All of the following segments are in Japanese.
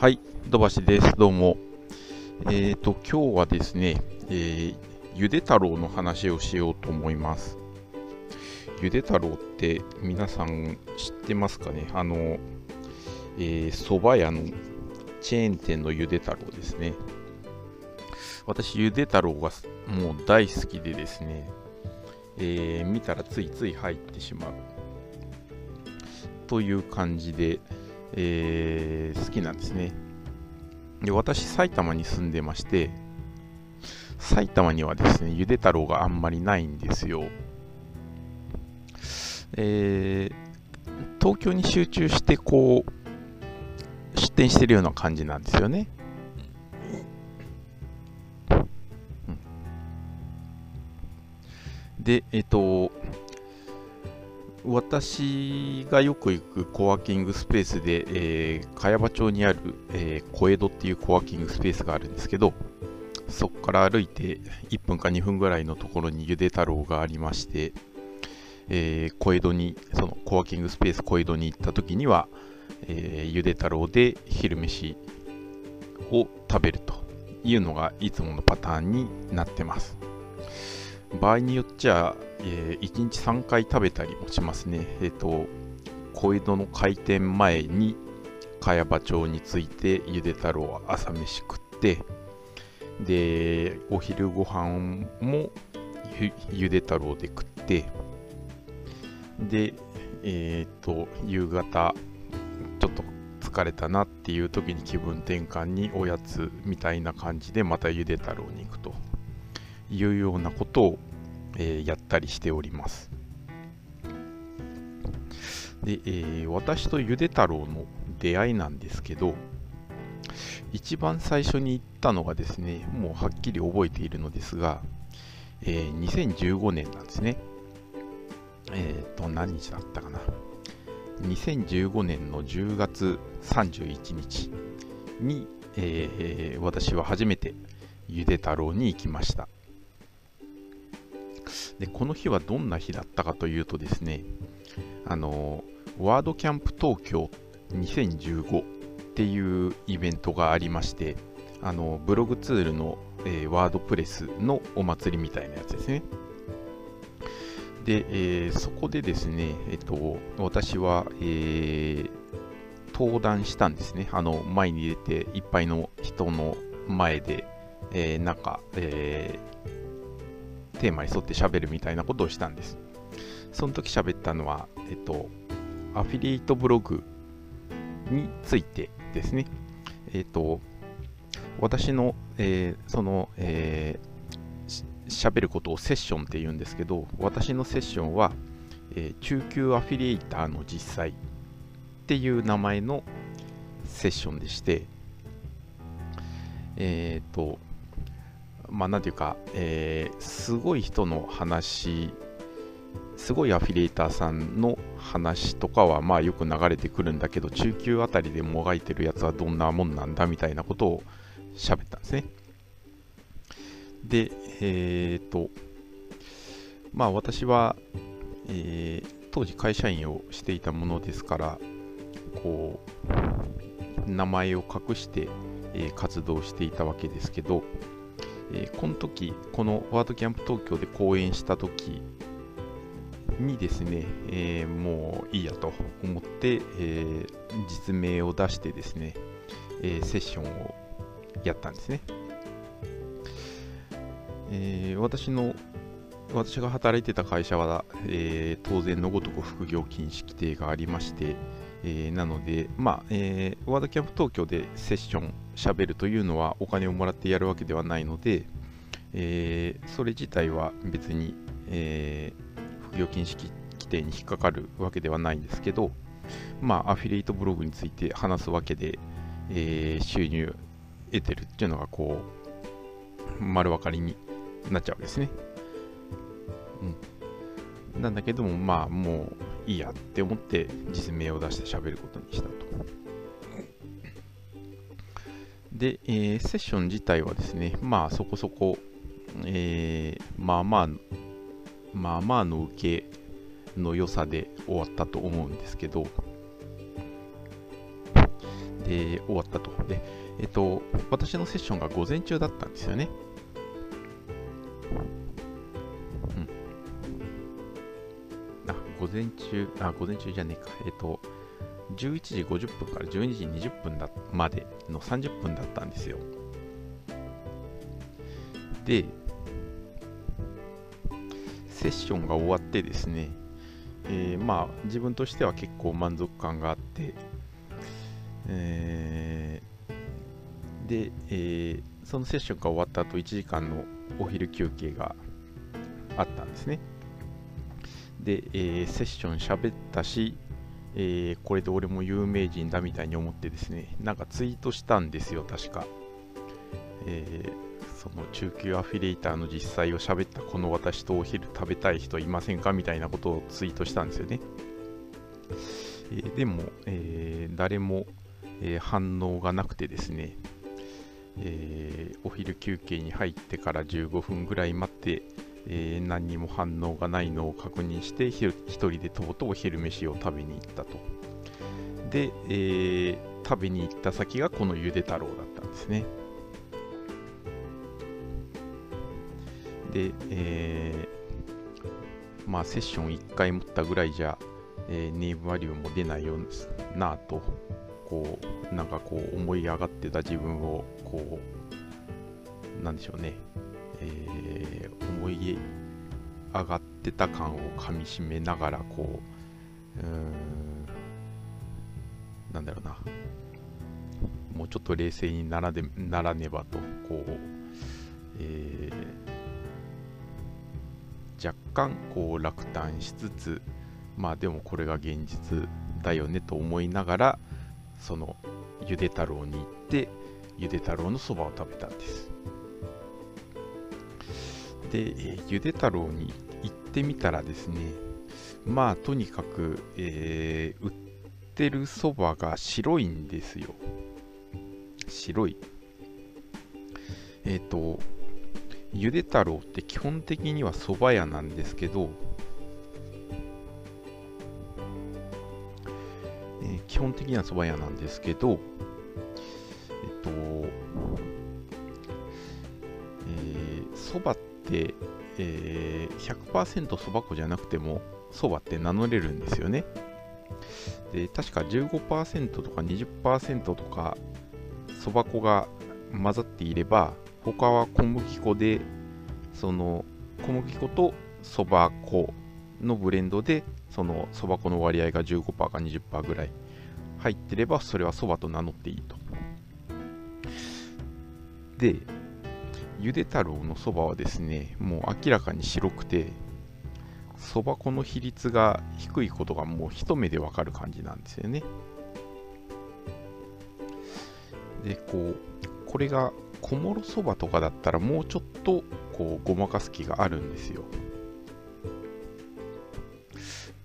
はい、土橋です。どうも。えっ、と、今日はですね、えーゆで太郎の話をしようと思います。ゆで太郎って皆さん知ってますかね？あの、えー、蕎麦屋のチェーン店のゆで太郎ですね。私、ゆで太郎がもう大好きでですね、えー見たらついつい入ってしまうという感じで、えー好きなんですね。で、私、埼玉に住んでまして、埼玉にはですね、ゆで太郎があんまりないんですよ。えー東京に集中して、こう、出店してるような感じなんですよね。で、えっ、と、私がよく行くコワーキングスペースで、えー茅場町にある、えー小江戸っていうコワーキングスペースがあるんですけど、そこから歩いて1分か2分ぐらいのところにゆで太郎がありまして、えー小江戸に、そのコワーキングスペース小江戸に行った時には、えーゆで太郎で昼飯を食べるというのがいつものパターンになってます。場合によっちゃ、え1日3回食べたりもしますね。えっ、と、小江戸の開店前に茅場町に着いてゆで太郎は朝飯食って、で、お昼ご飯もゆゆで太郎で食って、で、えっ、と、夕方、ちょっと疲れたなっていう時に気分転換におやつみたいな感じでまたゆで太郎に行くというようなことを、えーやったりしております。で、えー私とゆで太郎の出会いなんですけど、一番最初に行ったのがですね、もうはっきり覚えているのですが、えー2015年なんですね。えっ、と、何日だったかな。2015年の10月31日に、えー私は初めてゆで太郎に行きました。で、この日はどんな日だったかというとですね、あの、ワードキャンプ東京2015っていうイベントがありまして、あの、ブログツールの、えーワードプレスのお祭りみたいなやつですね。で、えーそこでですね、えっと、私は、えー登壇したんですね。あの、前に出て、いっぱいの人の前で、えーなんか、えーテーマに沿って喋るみたいなことをしたんです。その時喋ったのは、えっと、アフィリエイトブログについてですね。えっと、私の、えーその、えー喋ることをセッションって言うんですけど、私のセッションは、えー中級アフィリエイターの実際っていう名前のセッションでして、えっ、と、まあ、なんていうか、えーすごい人の話、すごいアフィリエイターさんの話とかは、まあよく流れてくるんだけど、中級あたりでもがいてるやつはどんなもんなんだみたいなことを喋ったんですね。で、えっ、と、まあ私は、えー当時会社員をしていたものですから、こう、名前を隠して、え活動していたわけですけど、えーこの時、このワードキャンプ東京で講演した時にですね、えーもういいやと思って、えー実名を出してですね、えーセッションをやったんですね。えー私の私が働いてた会社は、えー当然のごとく副業禁止規定がありまして、えーなので、まあえーワードキャンプ東京でセッションしゃべるというのはお金をもらってやるわけではないので、えーそれ自体は別に、えー副業禁止規定に引っかかるわけではないんですけど、まあ、アフィリエイトブログについて話すわけで、えー収入得てるっていうのがこう丸分かりになっちゃうわけですね。うん、なんだけども、まあ、もういいやって思って実名を出して喋ることにしたと。で、えーセッション自体はですね、まあそこそこ、えーまあまあ、まあまあの受けの良さで終わったと思うんですけど、で、終わったと。で、えっ、と、私のセッションが午前中だったんですよね。うん。あ、午前中、あ、午前中じゃねえか。えっ、と、11時50分から12時20分だまでの30分だったんですよ。で、セッションが終わってですね、えー、まあ自分としては結構満足感があって、えー、で、えー、そのセッションが終わった後1時間のお昼休憩があったんですね。で、えー、セッション喋ったし、えー、これで俺も有名人だみたいに思ってですね、なんかツイートしたんですよ、確か。えー、その中級アフィリエイターの実際を喋ったこの私とお昼食べたい人いませんかみたいなことをツイートしたんですよね。えー、でも、え、誰も、え反応がなくてですね、えお昼休憩に入ってから15分ぐらい待って、えー、何にも反応がないのを確認して一人でとうとう昼飯を食べに行ったと。で、えー、食べに行った先がこのゆで太郎だったんですね。で、えー、まあセッション1回持ったぐらいじゃ、えー、ネームバリューも出ないようなとこうなんかこう思い上がってた自分をこうなんでしょうね。えー、思い上がってた感をかみしめながらこううんなんだろうなもうちょっと冷静にならでならねばとこう、えー、若干こう落胆しつつまあでもこれが現実だよねと思いながらそのゆで太郎に行ってゆで太郎のそばを食べたんです。で、えー、ゆで太郎に行ってみたらですね、まあとにかく、えー、売ってるそばが白いんですよ。白い。えっ、ー、と、ゆで太郎って基本的には蕎麦屋なんですけど、えー、基本的には蕎麦屋なんですけど、えっ、と、えー、ってで、えー、100%そば粉じゃなくてもそばって名乗れるんですよね。で確か15%とか20%とかそば粉が混ざっていれば他は小麦粉でその小麦粉とそば粉のブレンドでそのそば粉の割合が15%か20%ぐらい入ってればそれはそばと名乗っていいと。で、ゆで太郎のそばはですね、もう明らかに白くて、そば粉の比率が低いことがもう一目でわかる感じなんですよね。で、こう、これが小諸そばとかだったらもうちょっとこうごまかす気があるんですよ。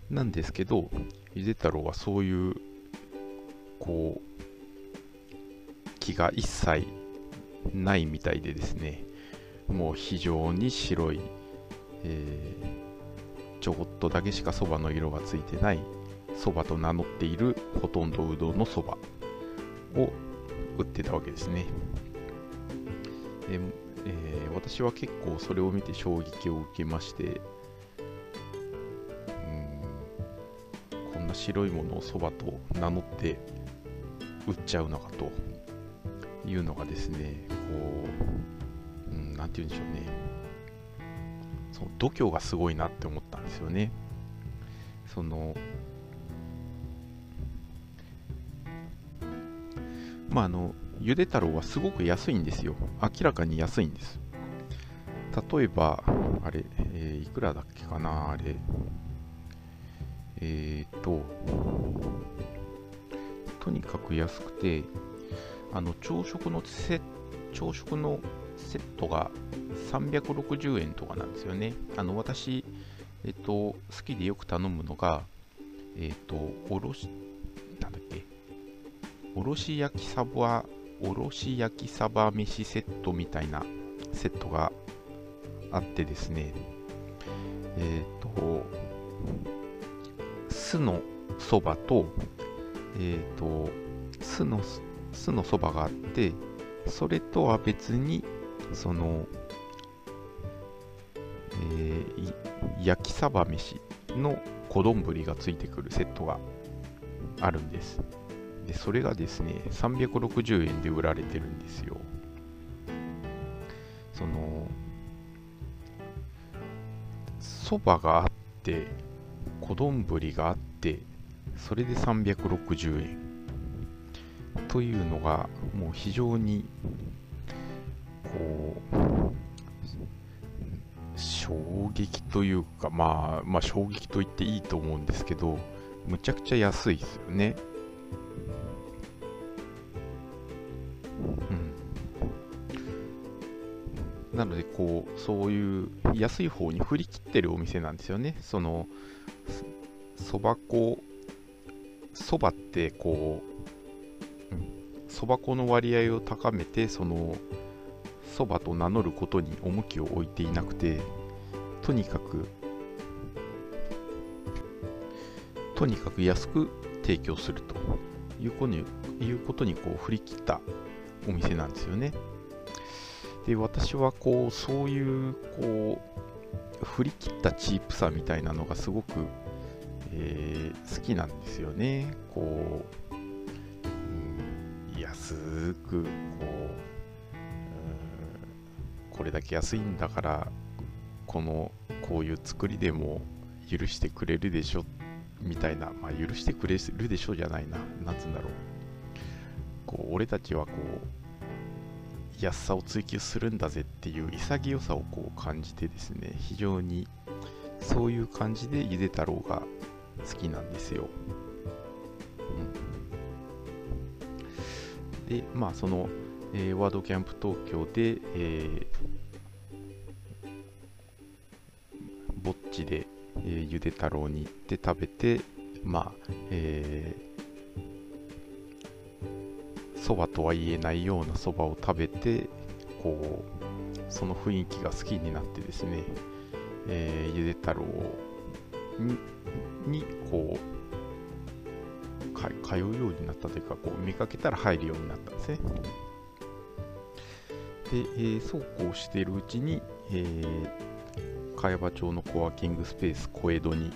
なんですけど、ゆで太郎はそういう、こう、気が一切ないみたいでですね、もう非常に白い、えー、ちょこっとだけしかそばの色がついてないそばと名乗っているほとんどうどんのそばを売ってたわけですね。でえー、私は結構それを見て衝撃を受けまして、うんこんな白いものをそばと名乗って売っちゃうのかというのがですね、こう、うん、なんて言うんでしょうね。その度胸がすごいなって思ったんですよね。その、まあ、あの、ゆで太郎はすごく安いんですよ。明らかに安いんです。例えば、あれ、えー、いくらだっけかな、あれ。えっ、と、とにかく安くて、あの朝食のセ朝食のセットが360円とかなんですよね。あの私、えっと、好きでよく頼むのが、えっと、おろし、なんだっけ、おろし焼きサバ、おろし焼きサバ飯セットみたいなセットがあってですね、えっと、酢のそばと、えっと、酢のつのそばがあってそれとは別にその、えー焼きサバ飯の小丼がついてくるセットがあるんです。でそれがですね360円で売られてるんですよ。そのそばがあって小丼があってそれで360円。というのがもう非常にこう衝撃というか、まあ、まあ衝撃と言っていいと思うんですけどむちゃくちゃ安いですよね。うん。なのでこうそういう安い方に振り切ってるお店なんですよね。そのそば粉そばってこうそば粉の割合を高めてそのそばと名乗ることに重きを置いていなくてとにかくとにかく安く提供するということにいうことにこう振り切ったお店なんですよね。で私はこうそういうこう振り切ったチープさみたいなのがすごく、えー、好きなんですよねこう、安くこう、これだけ安いんだからこのこういう作りでも許してくれるでしょみたいな、まあ、許してくれるでしょじゃないな、なんつうんだろう。こう俺たちはこう安さを追求するんだぜっていう潔さをこう感じてですね非常にそういう感じでゆで太郎が好きなんですよ、うん、でまあその、えー、ワードキャンプ東京で、えー、ぼっちで、えー、ゆで太郎に行って食べてまあ、えーそばとは言えないようなそばを食べてこうその雰囲気が好きになってですね、えー、ゆで太郎ににこう通うようになったというかこう見かけたら入るようになったんですね。で、えー、そうこうしているうちに、えー、茅場町のコワーキングスペース小江戸に、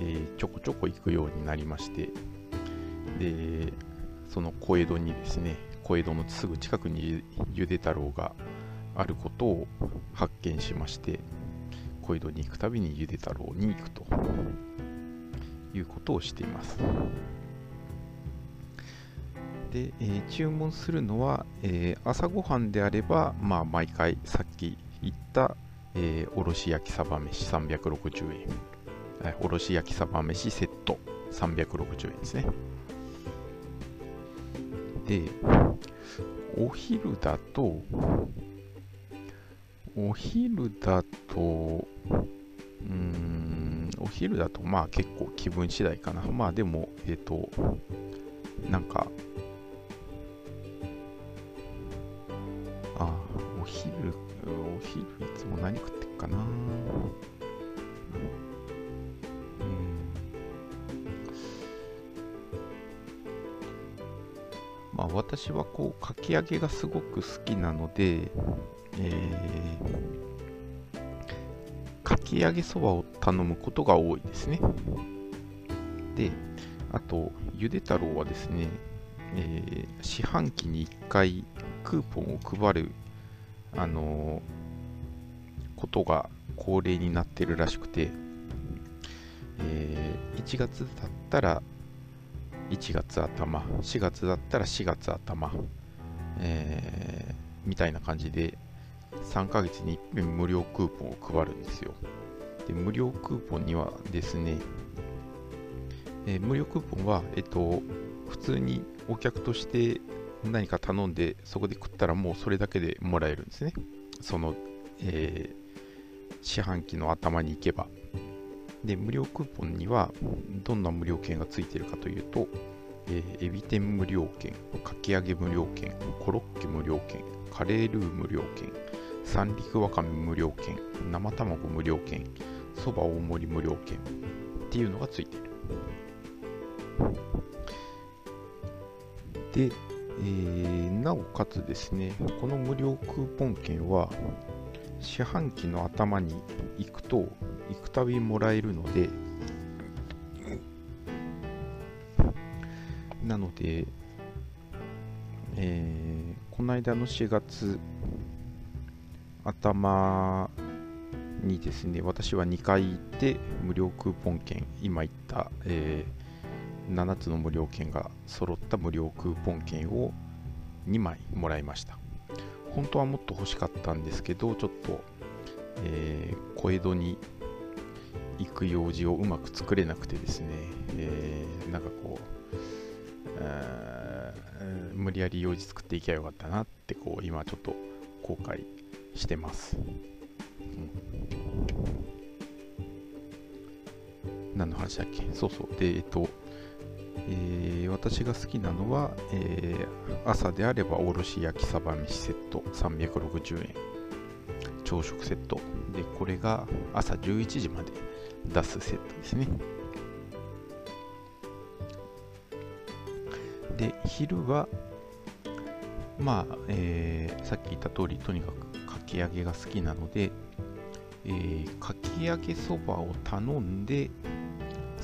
えー、ちょこちょこ行くようになりましてでその小江戸にですね小江戸のすぐ近くにゆで太郎があることを発見しまして小江戸に行くたびにゆで太郎に行くということをしています。で、えー、注文するのは、えー、朝ごはんであれば、まあ、毎回さっき言った、えー、おろし焼きサバ飯360円。え、おろし焼きサバ飯セット。360円ですね。で、お昼だと、お昼だと、うん、お昼だとまあ結構気分次第かな。まあでも、えっ、ー、と、なんか、昼、お昼いつも何食ってっかな。まあ、私はこうかき揚げがすごく好きなので、えー、かき揚げそばを頼むことが多いですね。で、あと、ゆで太郎はですね、えー、四半期に1回クーポンを配る、あの、ことが恒例になってるらしくて、えー、1月だったら1月頭、4月だったら4月頭、えー、みたいな感じで、3ヶ月に一遍無料クーポンを配るんですよ。で無料クーポンにはですね、えー、無料クーポンは、えっと、普通にお客として何か頼んで、そこで食ったらもうそれだけでもらえるんですね。その、えー、四半期の頭に行けば。で、無料クーポンにはどんな無料券がついてるかというと、えー、エビ天無料券、かき揚げ無料券、コロッケ無料券、カレールー無料券、三陸わかめ無料券、生卵無料券、そば大盛り無料券っていうのがついている。で、えー、なおかつですね、この無料クーポン券は、四半期の頭に行くと、行くたびもらえるので、なので、えー、この間の4月頭にですね、私は2回行って無料クーポン券、今言った、えー、7つの無料券が揃った無料クーポン券を2枚もらいました。本当はもっと欲しかったんですけど、ちょっと、えー、小江戸に行く用事をうまく作れなくてですね、えー、なんかこう、無理やり用事作っていけばよかったなってこう今ちょっと後悔してます。うん何の話だっけ？そうそう。で、えっと、えー、私が好きなのは、えー、朝であればおろし焼きサバ飯セット360円。朝食セット。で、これが朝11時まで出すセットですね。で、昼は、まあ、えー、さっき言った通り、とにかくかき揚げが好きなので、えー、かき揚げそばを頼んで、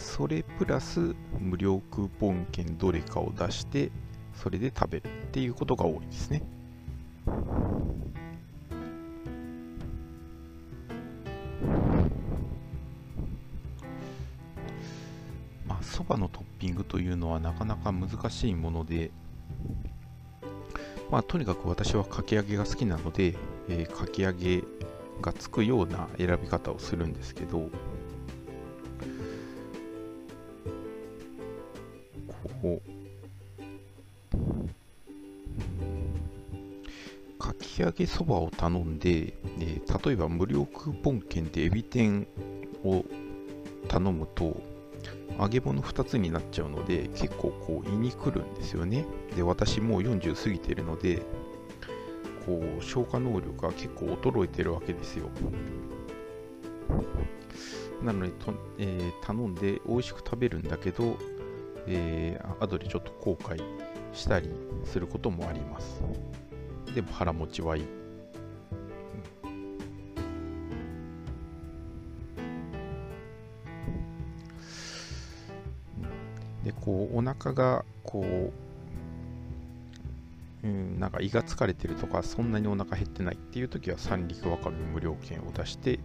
それプラス無料クーポン券どれかを出して、それで食べるっていうことが多いですね。まあ、そばのトッピングというのはなかなか難しいもので、まあ、とにかく私はかき揚げが好きなので、えー、かき揚げがつくような選び方をするんですけど、き揚げそばを頼んで、えー、例えば無料クーポン券でエビ天を頼むと、揚げ物2つになっちゃうので、結構こう胃に来るんですよね。で、私もう40過ぎてるので、こう消化能力が結構衰えてるわけですよ。なのでと、えー、頼んで美味しく食べるんだけど、えー、後でちょっと後悔したりすることもあります。でも腹持ちはいい。で、こう、お腹が、こう、うん、なんか胃が疲れてるとか、そんなにお腹減ってないっていう時は三陸わかめ無料券を出して、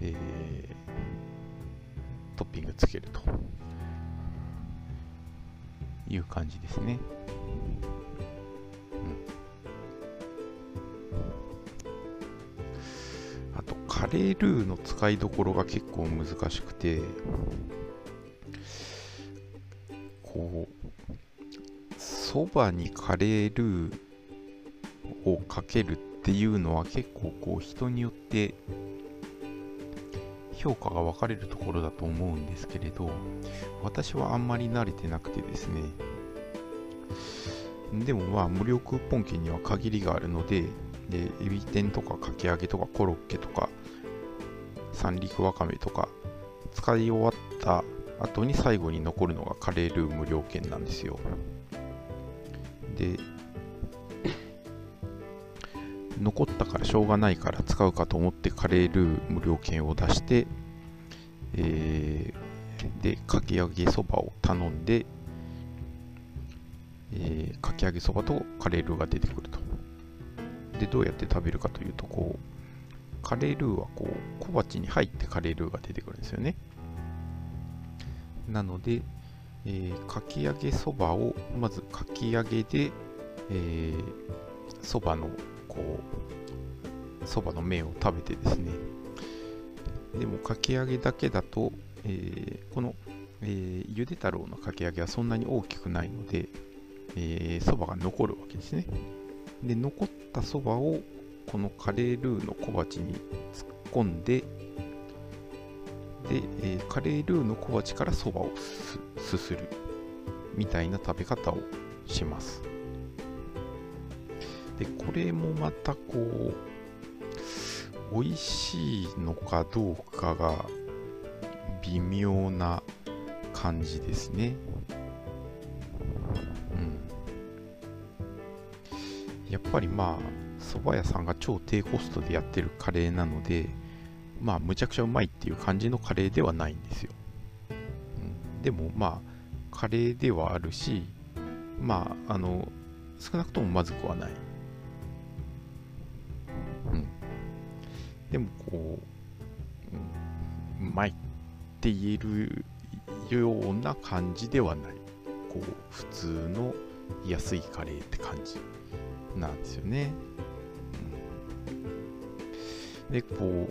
えー、トッピングつけるという感じですね。カレールーの使いどころが結構難しくて、こう、そばにカレールーをかけるっていうのは結構こう人によって評価が分かれるところだと思うんですけれど私はあんまり慣れてなくてですね。でもまあ無料クーポン券には限りがあるのででエビ天とかかき揚げとかコロッケとか三陸わかめとか使い終わった後に最後に残るのがカレールー無料券なんですよで残ったからしょうがないから使うかと思ってカレールー無料券を出して、えー、で、かき揚げそばを頼んで、えー、かき揚げそばとカレールーが出てくると。で、どうやって食べるかというと、こう、カレールーはこう小鉢に入ってカレールーが出てくるんですよね。なので、えー、かき揚げそばをまずかき揚げで、えそばのこうそばの麺を食べてですねでもかき揚げだけだと、えー、この、えー、ゆで太郎のかき揚げはそんなに大きくないのでそば、が残るわけですねで残ったそばをこのカレールーの小鉢に突っ込んでで、えー、カレールーの小鉢からそばをすするみたいな食べ方をしますで、これもまたこう、美味しいのかどうかが微妙な感じですね。うん。やっぱりまあ蕎麦屋さんが超低コストでやってるカレーなのでまあむちゃくちゃうまいっていう感じのカレーではないんですよ、うん、でもまあカレーではあるしまああの少なくともまずくはない、うん、でもこう、うん、うまいって言えるような感じではない。こう普通の安いカレーって感じなんですよね、でこ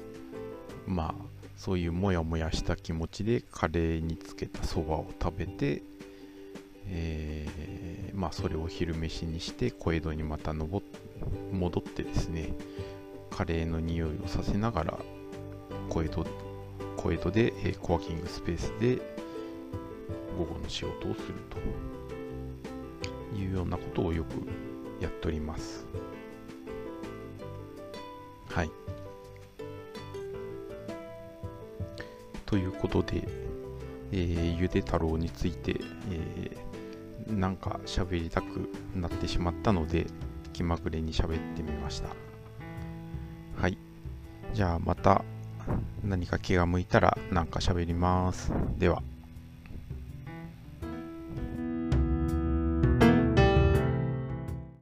うまあそういうモヤモヤした気持ちでカレーにつけたそばを食べて、えー、まあそれを昼飯にして小江戸にまた戻ってですねカレーの匂いをさせながら小江戸小江戸で、えー、コワーキングスペースで午後の仕事をするというようなことをよくやっております。はい。ということで、えー、ゆで太郎について、えー、なんか喋りたくなってしまったので、気まぐれに喋ってみました。はい。じゃあまた何か気が向いたらなんか喋ります。では。